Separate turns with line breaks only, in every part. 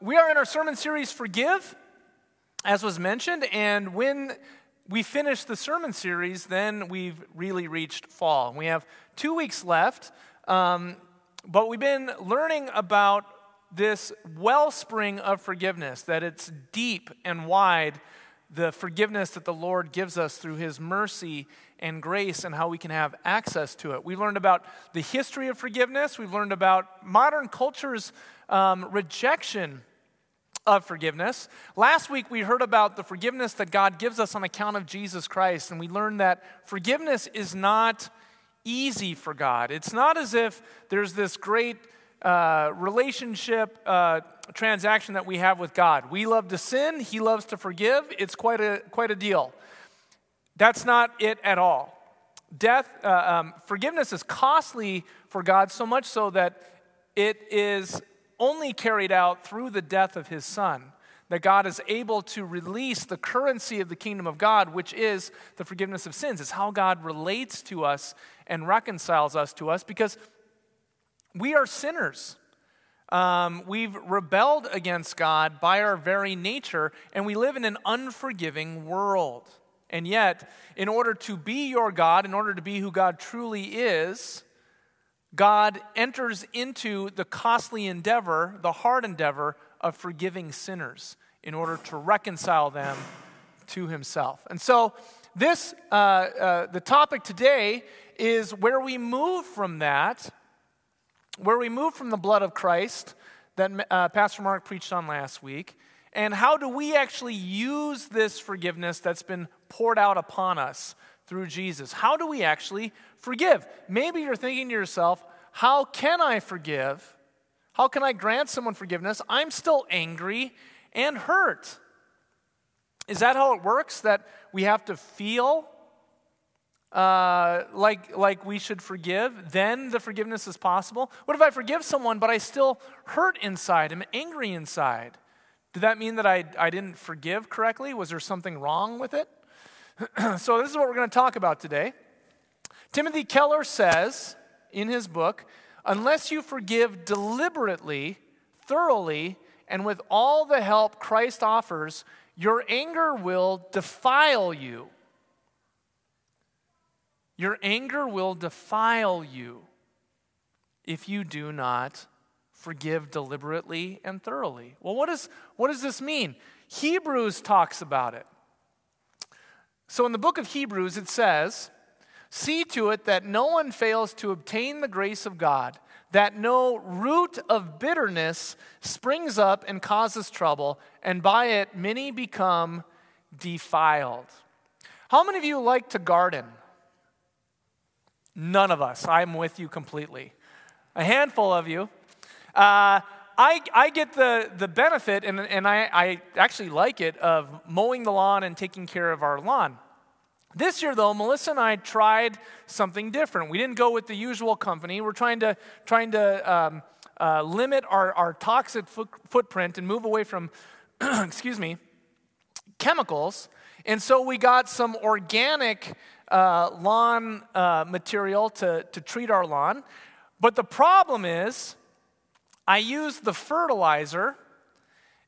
we are in our sermon series, Forgive, as was mentioned, and when we finish the sermon series, then we've really reached fall. We have two weeks left, um, but we've been learning about this wellspring of forgiveness, that it's deep and wide, the forgiveness that the Lord gives us through His mercy and grace, and how we can have access to it. We've learned about the history of forgiveness, we've learned about modern culture's um, rejection of forgiveness. Last week, we heard about the forgiveness that God gives us on account of Jesus Christ, and we learned that forgiveness is not easy for God. It's not as if there's this great uh, relationship uh, transaction that we have with God. We love to sin, He loves to forgive. It's quite a, quite a deal. That's not it at all. Death, uh, um, forgiveness is costly for God, so much so that it is only carried out through the death of his son. That God is able to release the currency of the kingdom of God, which is the forgiveness of sins. It's how God relates to us and reconciles us to us because we are sinners. Um, we've rebelled against God by our very nature, and we live in an unforgiving world. And yet, in order to be your God, in order to be who God truly is, God enters into the costly endeavor, the hard endeavor of forgiving sinners in order to reconcile them to himself. And so, this, uh, uh, the topic today is where we move from that, where we move from the blood of Christ that uh, Pastor Mark preached on last week, and how do we actually use this forgiveness that's been poured out upon us through Jesus? How do we actually forgive? Maybe you're thinking to yourself, how can I forgive? How can I grant someone forgiveness? I'm still angry and hurt. Is that how it works? That we have to feel uh, like, like we should forgive, then the forgiveness is possible? What if I forgive someone, but I still hurt inside, I'm angry inside? Did that mean that I, I didn't forgive correctly? Was there something wrong with it? so, this is what we're going to talk about today. Timothy Keller says in his book unless you forgive deliberately, thoroughly, and with all the help Christ offers, your anger will defile you. Your anger will defile you if you do not forgive deliberately and thoroughly. Well, what, is, what does this mean? Hebrews talks about it. So in the book of Hebrews, it says, See to it that no one fails to obtain the grace of God, that no root of bitterness springs up and causes trouble, and by it many become defiled. How many of you like to garden? None of us. I'm with you completely. A handful of you. Uh, I, I get the, the benefit, and, and I, I actually like it, of mowing the lawn and taking care of our lawn. This year, though, Melissa and I tried something different. We didn't go with the usual company. We're trying to, trying to um, uh, limit our, our toxic foot, footprint and move away from, excuse me, chemicals. And so we got some organic uh, lawn uh, material to, to treat our lawn. But the problem is, I used the fertilizer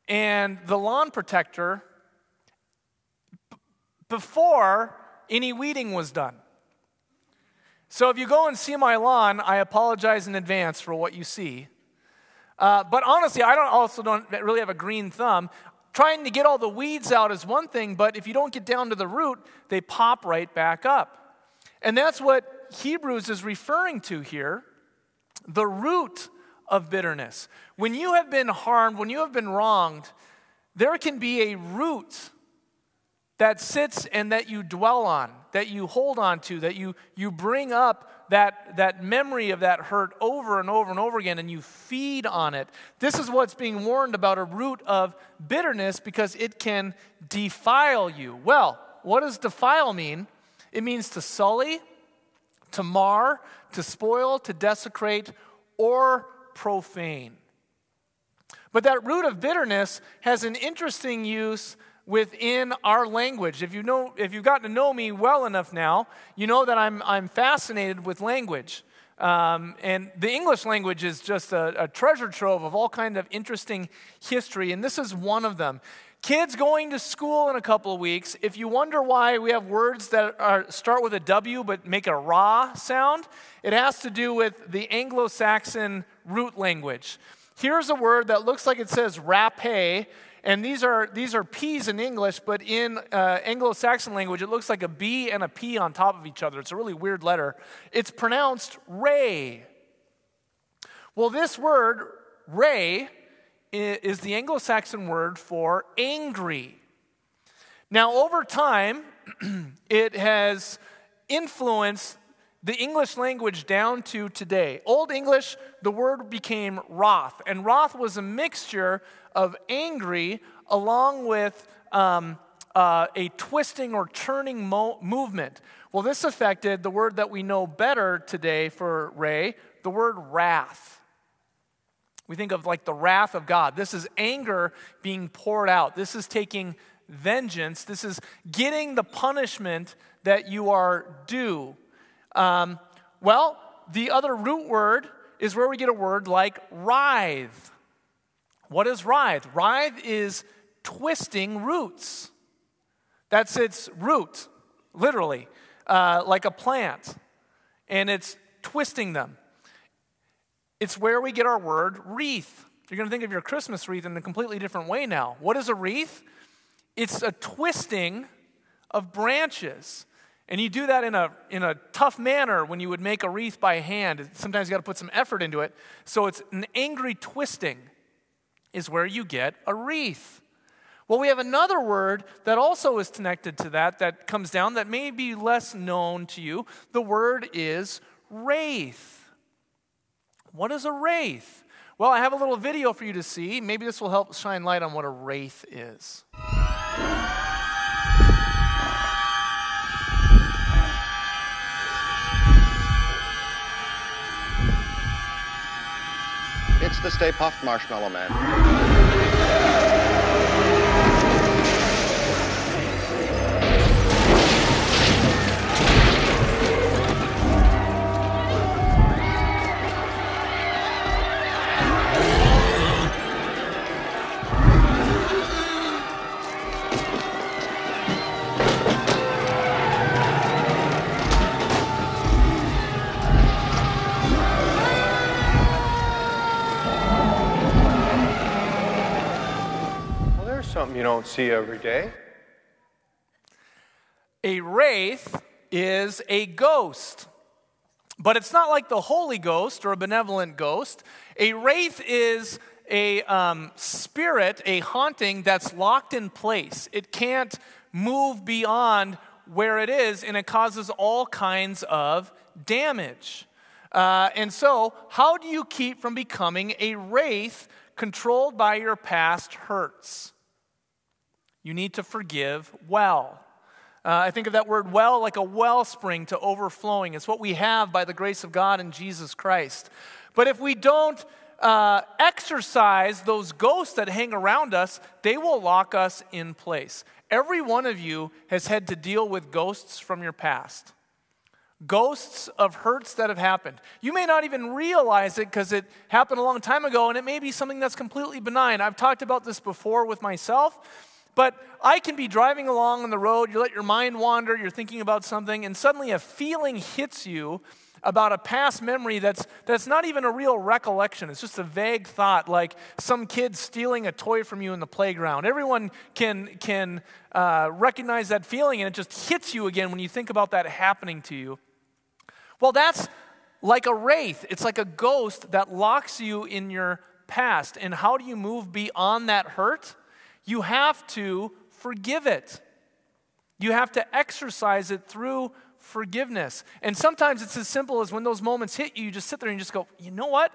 and the lawn protector before any weeding was done. So if you go and see my lawn, I apologize in advance for what you see. Uh, but honestly, I don't also don't really have a green thumb. Trying to get all the weeds out is one thing, but if you don't get down to the root, they pop right back up. And that's what Hebrews is referring to here the root of bitterness. When you have been harmed, when you have been wronged, there can be a root that sits and that you dwell on, that you hold on to, that you, you bring up that, that memory of that hurt over and over and over again and you feed on it. This is what's being warned about a root of bitterness because it can defile you. Well, what does defile mean? It means to sully, to mar, to spoil, to desecrate, or profane. But that root of bitterness has an interesting use within our language. If, you know, if you've gotten to know me well enough now, you know that I'm, I'm fascinated with language. Um, and the English language is just a, a treasure trove of all kind of interesting history, and this is one of them. Kids going to school in a couple of weeks, if you wonder why we have words that are, start with a W but make a ra sound, it has to do with the Anglo Saxon root language. Here's a word that looks like it says rape, and these are, these are P's in English, but in uh, Anglo Saxon language, it looks like a B and a P on top of each other. It's a really weird letter. It's pronounced ray. Well, this word, ray, is the Anglo Saxon word for angry. Now, over time, it has influenced the English language down to today. Old English, the word became wrath, and wrath was a mixture of angry along with um, uh, a twisting or turning mo- movement. Well, this affected the word that we know better today for Ray, the word wrath. We think of like the wrath of God. This is anger being poured out. This is taking vengeance. This is getting the punishment that you are due. Um, well, the other root word is where we get a word like writhe. What is writhe? Writhe is twisting roots. That's its root, literally, uh, like a plant. And it's twisting them. It's where we get our word wreath. You're going to think of your Christmas wreath in a completely different way now. What is a wreath? It's a twisting of branches. And you do that in a, in a tough manner when you would make a wreath by hand. Sometimes you got to put some effort into it. So it's an angry twisting, is where you get a wreath. Well, we have another word that also is connected to that, that comes down, that may be less known to you. The word is wraith. What is a wraith? Well, I have a little video for you to see. Maybe this will help shine light on what a wraith is.
The Stay Puft Marshmallow Man.
You don't see every day.
A wraith is a ghost, but it's not like the Holy Ghost or a benevolent ghost. A wraith is a um, spirit, a haunting that's locked in place. It can't move beyond where it is, and it causes all kinds of damage. Uh, and so, how do you keep from becoming a wraith controlled by your past hurts? You need to forgive well. Uh, I think of that word well like a wellspring to overflowing. It's what we have by the grace of God in Jesus Christ. But if we don't uh, exercise those ghosts that hang around us, they will lock us in place. Every one of you has had to deal with ghosts from your past. Ghosts of hurts that have happened. You may not even realize it because it happened a long time ago, and it may be something that's completely benign. I've talked about this before with myself. But I can be driving along on the road, you let your mind wander, you're thinking about something, and suddenly a feeling hits you about a past memory that's, that's not even a real recollection. It's just a vague thought, like some kid stealing a toy from you in the playground. Everyone can, can uh, recognize that feeling, and it just hits you again when you think about that happening to you. Well, that's like a wraith, it's like a ghost that locks you in your past. And how do you move beyond that hurt? You have to forgive it. You have to exercise it through forgiveness. And sometimes it's as simple as when those moments hit you, you just sit there and you just go, you know what?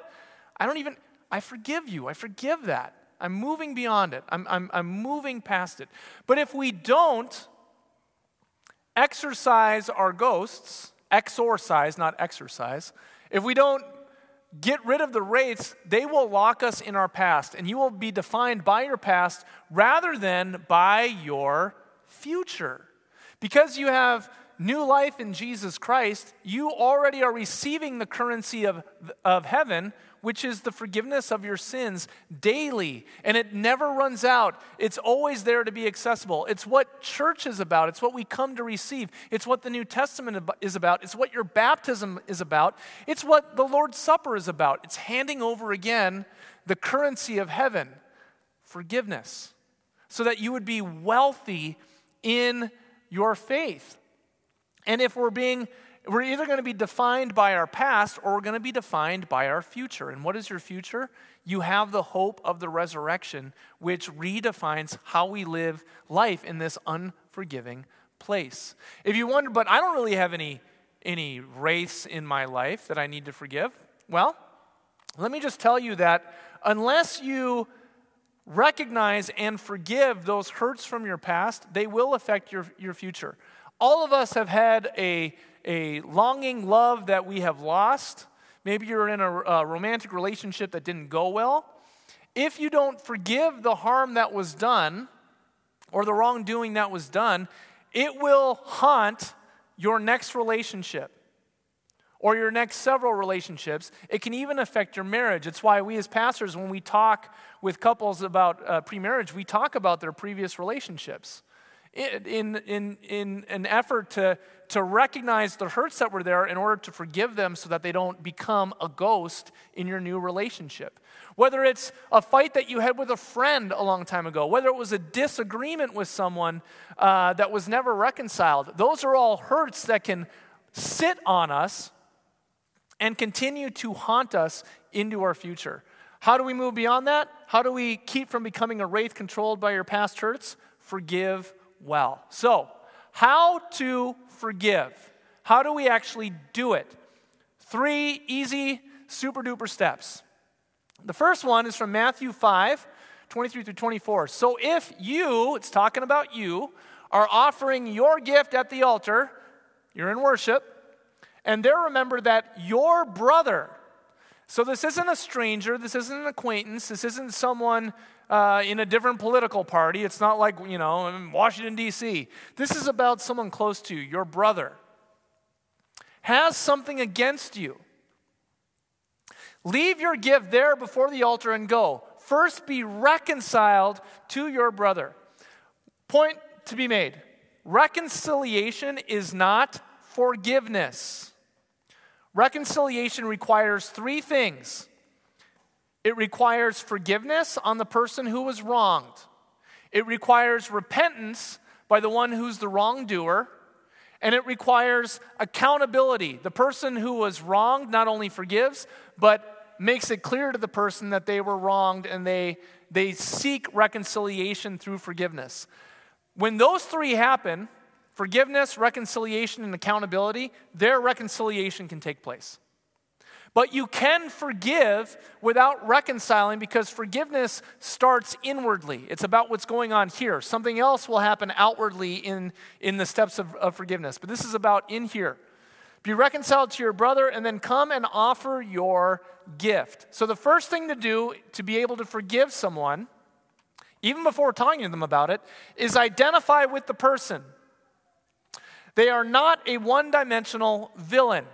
I don't even, I forgive you. I forgive that. I'm moving beyond it. I'm, I'm, I'm moving past it. But if we don't exercise our ghosts, exorcise, not exercise, if we don't get rid of the rates, they will lock us in our past, and you will be defined by your past rather than by your future. Because you have new life in Jesus Christ, you already are receiving the currency of, of heaven, which is the forgiveness of your sins daily. And it never runs out, it's always there to be accessible. It's what church is about, it's what we come to receive, it's what the New Testament is about, it's what your baptism is about, it's what the Lord's Supper is about. It's handing over again the currency of heaven, forgiveness, so that you would be wealthy in your faith. And if we're being, we're either going to be defined by our past or we're going to be defined by our future. And what is your future? You have the hope of the resurrection, which redefines how we live life in this unforgiving place. If you wonder, but I don't really have any, any wraiths in my life that I need to forgive, well, let me just tell you that unless you recognize and forgive those hurts from your past, they will affect your, your future. All of us have had a, a longing love that we have lost. Maybe you're in a, a romantic relationship that didn't go well. If you don't forgive the harm that was done or the wrongdoing that was done, it will haunt your next relationship or your next several relationships. It can even affect your marriage. It's why we, as pastors, when we talk with couples about uh, pre marriage, we talk about their previous relationships in, in, in an effort to, to recognize the hurts that were there in order to forgive them so that they don't become a ghost in your new relationship. Whether it's a fight that you had with a friend a long time ago, whether it was a disagreement with someone uh, that was never reconciled, those are all hurts that can sit on us and continue to haunt us into our future. How do we move beyond that? How do we keep from becoming a wraith controlled by your past hurts? Forgive well. So, how to forgive? How do we actually do it? Three easy, super duper steps. The first one is from Matthew 5 23 through 24. So, if you, it's talking about you, are offering your gift at the altar, you're in worship, and there remember that your brother, so this isn't a stranger, this isn't an acquaintance, this isn't someone uh, in a different political party. It's not like, you know, in Washington, D.C. This is about someone close to you, your brother, has something against you. Leave your gift there before the altar and go. First, be reconciled to your brother. Point to be made reconciliation is not forgiveness. Reconciliation requires three things it requires forgiveness on the person who was wronged, it requires repentance by the one who's the wrongdoer, and it requires accountability. The person who was wronged not only forgives, but makes it clear to the person that they were wronged and they, they seek reconciliation through forgiveness. When those three happen, forgiveness, reconciliation, and accountability, their reconciliation can take place. But you can forgive without reconciling because forgiveness starts inwardly. It's about what's going on here. Something else will happen outwardly in, in the steps of, of forgiveness. But this is about in here. Be reconciled to your brother and then come and offer your gift. So, the first thing to do to be able to forgive someone, even before talking to them about it, is identify with the person. They are not a one dimensional villain.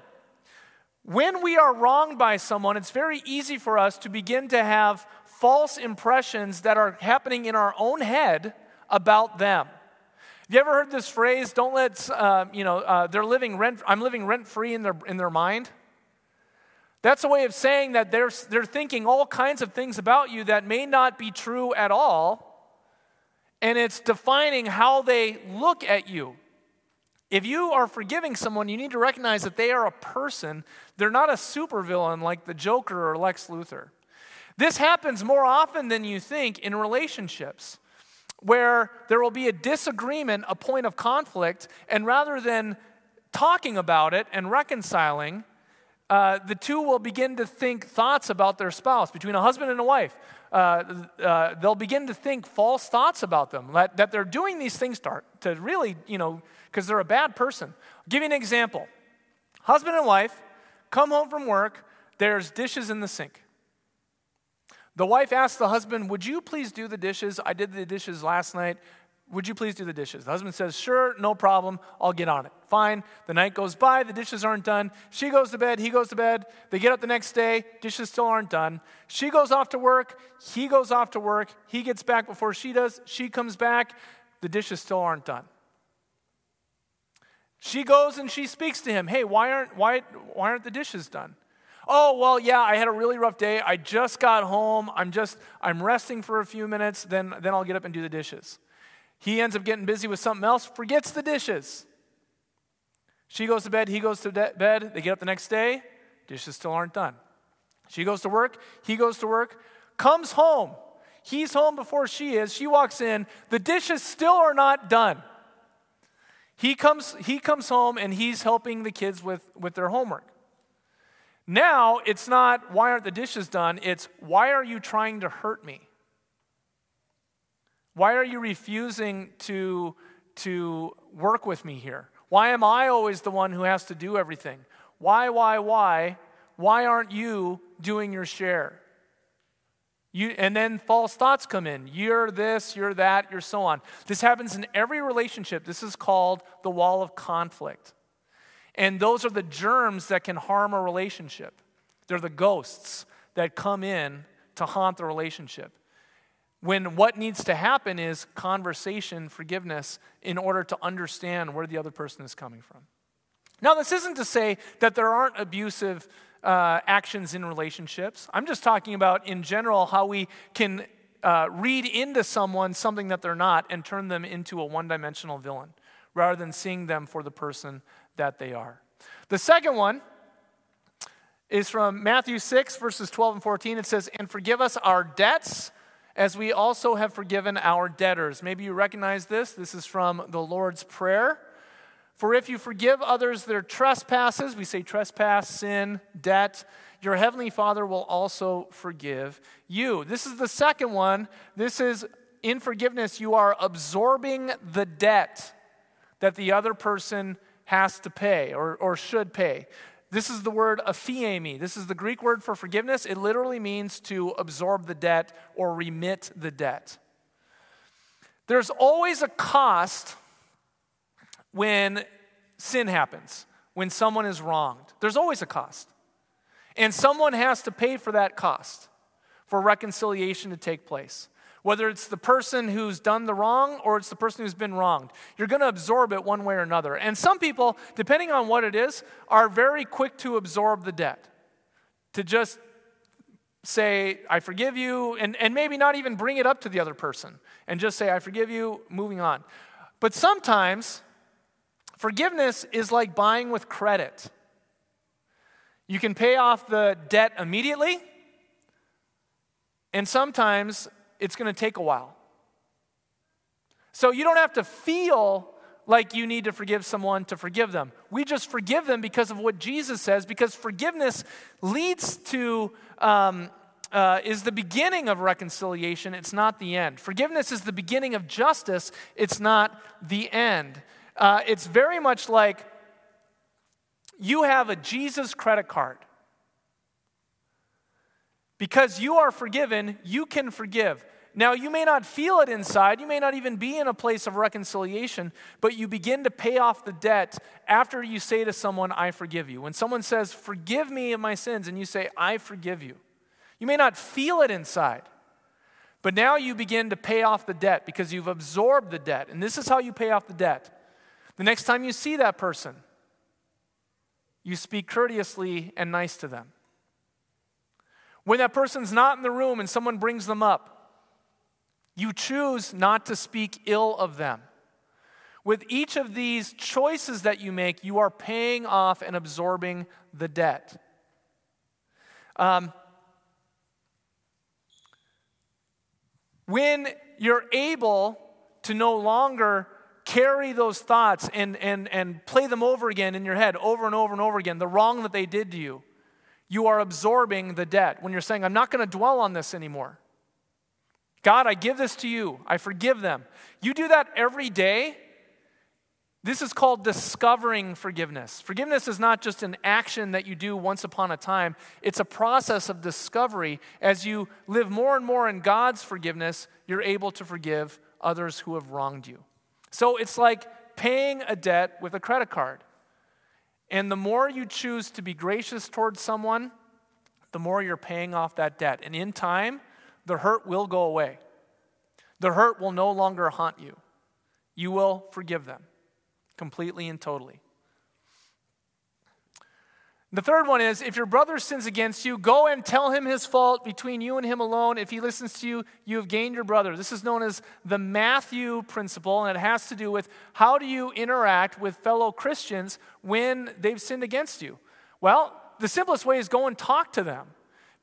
When we are wronged by someone, it's very easy for us to begin to have false impressions that are happening in our own head about them. Have you ever heard this phrase? Don't let uh, you know uh, they're living rent. I'm living rent free in their in their mind. That's a way of saying that they're they're thinking all kinds of things about you that may not be true at all, and it's defining how they look at you. If you are forgiving someone, you need to recognize that they are a person. They're not a supervillain like the Joker or Lex Luthor. This happens more often than you think in relationships, where there will be a disagreement, a point of conflict, and rather than talking about it and reconciling, uh, the two will begin to think thoughts about their spouse, between a husband and a wife. Uh, uh, they'll begin to think false thoughts about them, that, that they're doing these things to, to really, you know, because they're a bad person. I'll give you an example. Husband and wife come home from work, there's dishes in the sink. The wife asks the husband, Would you please do the dishes? I did the dishes last night. Would you please do the dishes? The husband says, Sure, no problem. I'll get on it. Fine. The night goes by, the dishes aren't done. She goes to bed, he goes to bed. They get up the next day, dishes still aren't done. She goes off to work, he goes off to work. He gets back before she does. She comes back, the dishes still aren't done. She goes and she speaks to him. Hey, why aren't, why, why aren't the dishes done? Oh, well, yeah, I had a really rough day. I just got home. I'm just, I'm resting for a few minutes, then, then I'll get up and do the dishes. He ends up getting busy with something else, forgets the dishes. She goes to bed, he goes to de- bed, they get up the next day, dishes still aren't done. She goes to work, he goes to work, comes home. He's home before she is. She walks in, the dishes still are not done. He comes, he comes home and he's helping the kids with, with their homework. Now, it's not why aren't the dishes done, it's why are you trying to hurt me? Why are you refusing to, to work with me here? Why am I always the one who has to do everything? Why, why, why? Why aren't you doing your share? You, and then false thoughts come in. You're this, you're that, you're so on. This happens in every relationship. This is called the wall of conflict. And those are the germs that can harm a relationship. They're the ghosts that come in to haunt the relationship. When what needs to happen is conversation, forgiveness, in order to understand where the other person is coming from. Now, this isn't to say that there aren't abusive uh, actions in relationships. I'm just talking about, in general, how we can uh, read into someone something that they're not and turn them into a one dimensional villain rather than seeing them for the person that they are. The second one is from Matthew 6, verses 12 and 14. It says, And forgive us our debts as we also have forgiven our debtors. Maybe you recognize this. This is from the Lord's Prayer. For if you forgive others their trespasses, we say trespass, sin, debt, your heavenly Father will also forgive you. This is the second one. This is in forgiveness, you are absorbing the debt that the other person has to pay or, or should pay. This is the word aphiemi. This is the Greek word for forgiveness. It literally means to absorb the debt or remit the debt. There's always a cost when sin happens, when someone is wronged. There's always a cost. And someone has to pay for that cost for reconciliation to take place whether it's the person who's done the wrong or it's the person who's been wronged. You're going to absorb it one way or another. And some people, depending on what it is, are very quick to absorb the debt, to just say, I forgive you, and, and maybe not even bring it up to the other person and just say, I forgive you, moving on. But sometimes, forgiveness is like buying with credit. You can pay off the debt immediately, and sometimes it's going to take a while. So you don't have to feel like you need to forgive someone to forgive them. We just forgive them because of what Jesus says, because forgiveness leads to, um, uh, is the beginning of reconciliation, it's not the end. Forgiveness is the beginning of justice, it's not the end. Uh, it's very much like you have a Jesus credit card. Because you are forgiven, you can forgive. Now, you may not feel it inside, you may not even be in a place of reconciliation, but you begin to pay off the debt after you say to someone, I forgive you. When someone says, Forgive me of my sins, and you say, I forgive you, you may not feel it inside, but now you begin to pay off the debt because you've absorbed the debt. And this is how you pay off the debt. The next time you see that person, you speak courteously and nice to them. When that person's not in the room and someone brings them up, you choose not to speak ill of them. With each of these choices that you make, you are paying off and absorbing the debt. Um, when you're able to no longer carry those thoughts and, and, and play them over again in your head over and over and over again, the wrong that they did to you, you are absorbing the debt. When you're saying, I'm not going to dwell on this anymore. God, I give this to you. I forgive them. You do that every day. This is called discovering forgiveness. Forgiveness is not just an action that you do once upon a time, it's a process of discovery. As you live more and more in God's forgiveness, you're able to forgive others who have wronged you. So it's like paying a debt with a credit card. And the more you choose to be gracious towards someone, the more you're paying off that debt. And in time, the hurt will go away. The hurt will no longer haunt you. You will forgive them completely and totally. The third one is if your brother sins against you, go and tell him his fault between you and him alone. If he listens to you, you have gained your brother. This is known as the Matthew principle, and it has to do with how do you interact with fellow Christians when they've sinned against you? Well, the simplest way is go and talk to them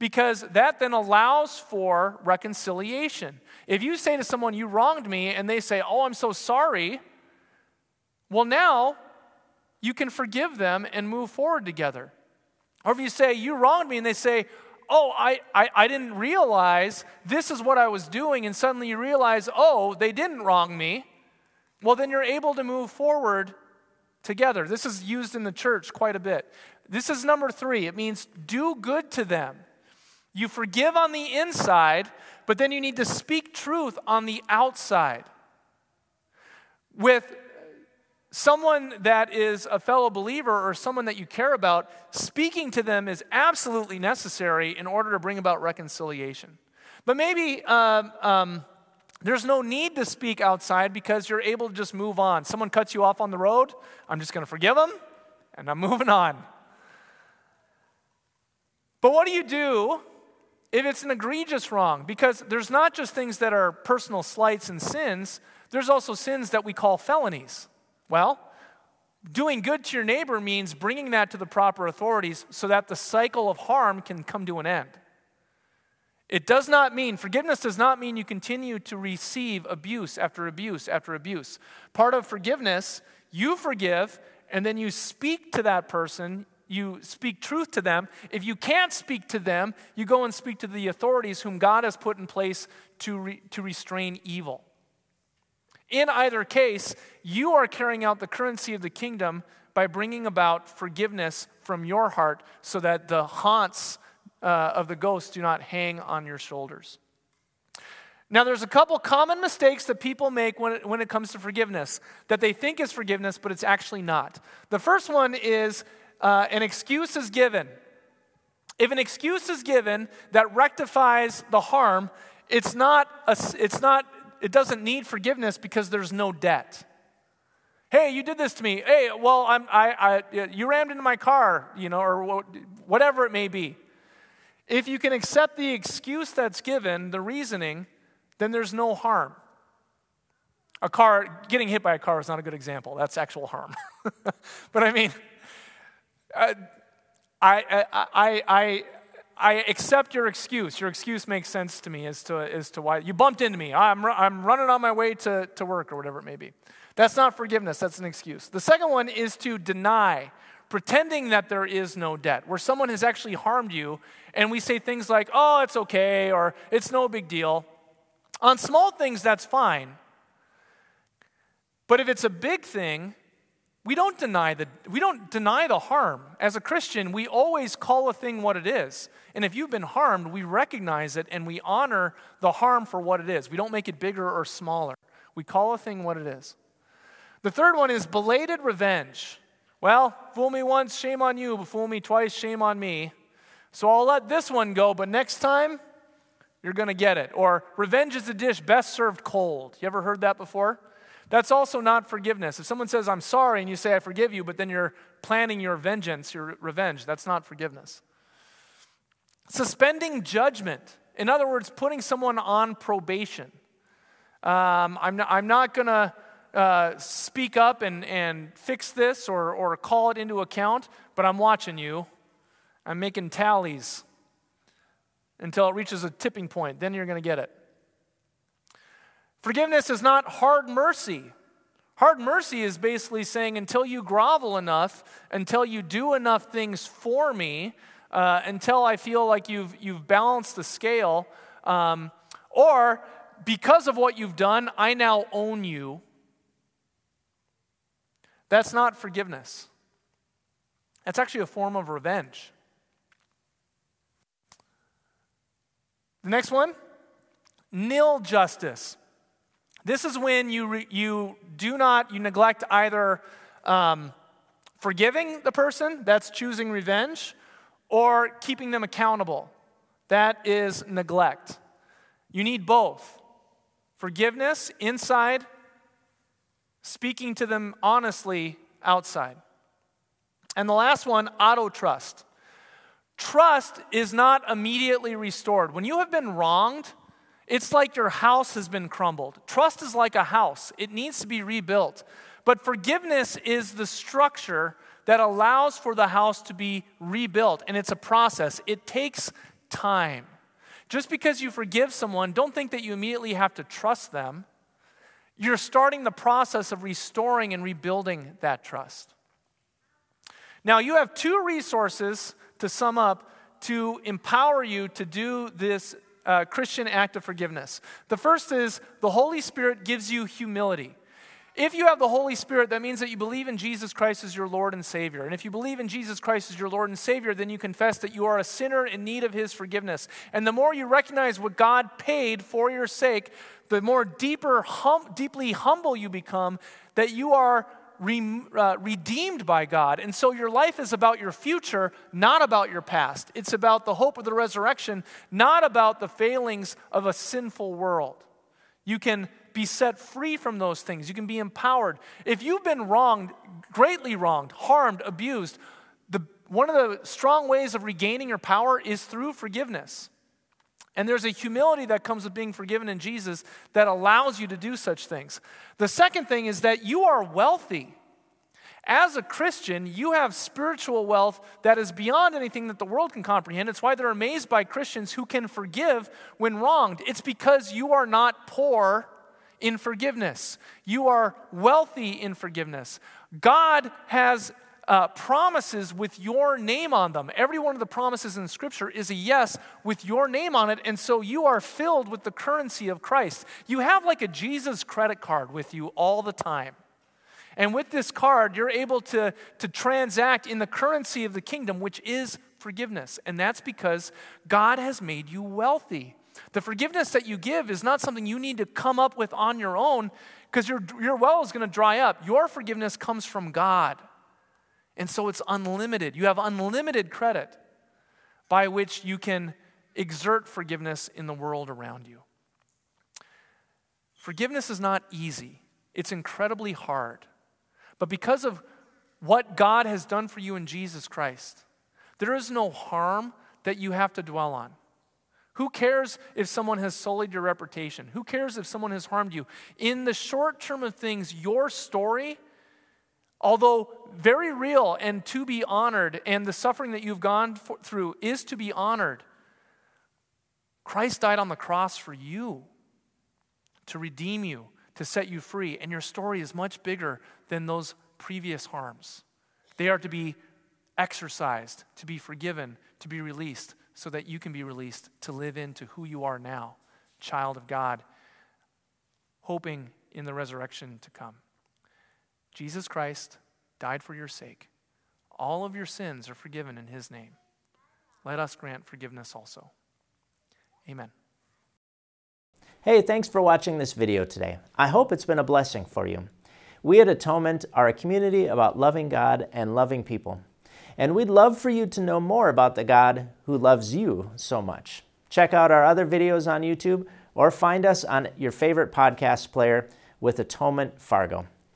because that then allows for reconciliation. If you say to someone, You wronged me, and they say, Oh, I'm so sorry, well, now you can forgive them and move forward together. Or if you say, You wronged me, and they say, Oh, I, I, I, didn't realize this is what I was doing, and suddenly you realize, Oh, they didn't wrong me, well, then you're able to move forward together. This is used in the church quite a bit. This is number three it means do good to them. You forgive on the inside, but then you need to speak truth on the outside. With someone that is a fellow believer or someone that you care about, speaking to them is absolutely necessary in order to bring about reconciliation. But maybe um, um, there's no need to speak outside because you're able to just move on. Someone cuts you off on the road, I'm just going to forgive them and I'm moving on. But what do you do if it's an egregious wrong? Because there's not just things that are personal slights and sins, there's also sins that we call felonies. Well, doing good to your neighbor means bringing that to the proper authorities so that the cycle of harm can come to an end. It does not mean, forgiveness does not mean you continue to receive abuse after abuse after abuse. Part of forgiveness, you forgive, and then you speak to that person, you speak truth to them. If you can't speak to them, you go and speak to the authorities whom God has put in place to, re, to restrain evil. In either case, you are carrying out the currency of the kingdom by bringing about forgiveness from your heart so that the haunts uh, of the ghosts do not hang on your shoulders. Now, there's a couple common mistakes that people make when it, when it comes to forgiveness that they think is forgiveness, but it's actually not. The first one is uh, an excuse is given. If an excuse is given that rectifies the harm, it's not, a, it's not it doesn't need forgiveness because there's no debt. Hey, you did this to me. Hey, well, I'm, I, I, you rammed into my car, you know, or whatever it may be. If you can accept the excuse that's given, the reasoning, then there's no harm. A car, getting hit by a car is not a good example. That's actual harm. but I mean, uh, I, I, I, I, accept your excuse. Your excuse makes sense to me as to, as to why you bumped into me. I'm, I'm running on my way to, to work or whatever it may be. That's not forgiveness, that's an excuse. The second one is to deny, pretending that there is no debt, where someone has actually harmed you, and we say things like, oh, it's okay, or it's no big deal. On small things, that's fine. But if it's a big thing, we don't deny the we don't deny the harm. As a christian we always call a thing what it is. And if you've been harmed we recognize it and we honor the harm for what it is. We don't make it bigger or smaller. We call a thing what it is. The third one is belated revenge. Well fool me once shame on you. But fool me twice shame on me. So i'll let this one go but next time you're going to get it. Or revenge is a dish best served cold. You ever heard that before that's also not forgiveness. If someone says, I'm sorry, and you say, I forgive you, but then you're planning your vengeance, your revenge, that's not forgiveness. Suspending judgment. In other words, putting someone on probation. Um, I'm not, not going to uh, speak up and, and fix this or, or call it into account, but I'm watching you. I'm making tallies until it reaches a tipping point. Then you're going to get it. Forgiveness is not hard mercy. Hard mercy is basically saying, until you grovel enough, until you do enough things for me, uh, until I feel like you've, you've balanced the scale, um, or because of what you've done, I now own you. That's not forgiveness. That's actually a form of revenge. The next one Nil justice. This is when you, re, you do not, you neglect either um, forgiving the person, that's choosing revenge, or keeping them accountable, that is neglect. You need both forgiveness inside, speaking to them honestly outside. And the last one, auto trust. Trust is not immediately restored. When you have been wronged, it's like your house has been crumbled. Trust is like a house, it needs to be rebuilt. But forgiveness is the structure that allows for the house to be rebuilt, and it's a process. It takes time. Just because you forgive someone, don't think that you immediately have to trust them. You're starting the process of restoring and rebuilding that trust. Now, you have two resources to sum up to empower you to do this uh, Christian act of forgiveness. The first is the Holy Spirit gives you humility. If you have the Holy Spirit, that means that you believe in Jesus Christ as your Lord and Savior. And if you believe in Jesus Christ as your Lord and Savior, then you confess that you are a sinner in need of His forgiveness. And the more you recognize what God paid for your sake, the more deeper, hum, deeply humble you become that you are re, uh, redeemed by God. And so your life is about your future, not about your past. It's about the hope of the resurrection, not about the failings of a sinful world. You can be set free from those things. You can be empowered. If you've been wronged, greatly wronged, harmed, abused, the, one of the strong ways of regaining your power is through forgiveness. And there's a humility that comes with being forgiven in Jesus that allows you to do such things. The second thing is that you are wealthy. As a Christian, you have spiritual wealth that is beyond anything that the world can comprehend. It's why they're amazed by Christians who can forgive when wronged. It's because you are not poor in forgiveness. You are wealthy in forgiveness. God has uh, promises with your name on them. Every one of the promises in Scripture is a yes with your name on it, and so you are filled with the currency of Christ. You have like a Jesus credit card with you all the time. And with this card, you're able to, to transact in the currency of the kingdom, which is forgiveness. And that's because God has made you wealthy. The forgiveness that you give is not something you need to come up with on your own because your, your well is going to dry up. Your forgiveness comes from God. And so it's unlimited. You have unlimited credit by which you can exert forgiveness in the world around you. Forgiveness is not easy, it's incredibly hard. But because of what God has done for you in Jesus Christ, there is no harm that you have to dwell on. Who cares if someone has sullied your reputation? Who cares if someone has harmed you? In the short term of things, your story, although very real and to be honored, and the suffering that you've gone for, through is to be honored, Christ died on the cross for you to redeem you, to set you free, and your story is much bigger than those previous harms. They are to be exercised, to be forgiven, to be released so that you can be released to live into who you are now, child of God, hoping in the resurrection to come. Jesus Christ died for your sake. All of your sins are forgiven in his name. Let us grant forgiveness also. Amen.
Hey, thanks for watching this video today. I hope it's been a blessing for you. We at Atonement are a community about loving God and loving people and we'd love for you to know more about the God who loves you so much. Check out our other videos on YouTube or find us on your favorite podcast player with Atonement Fargo.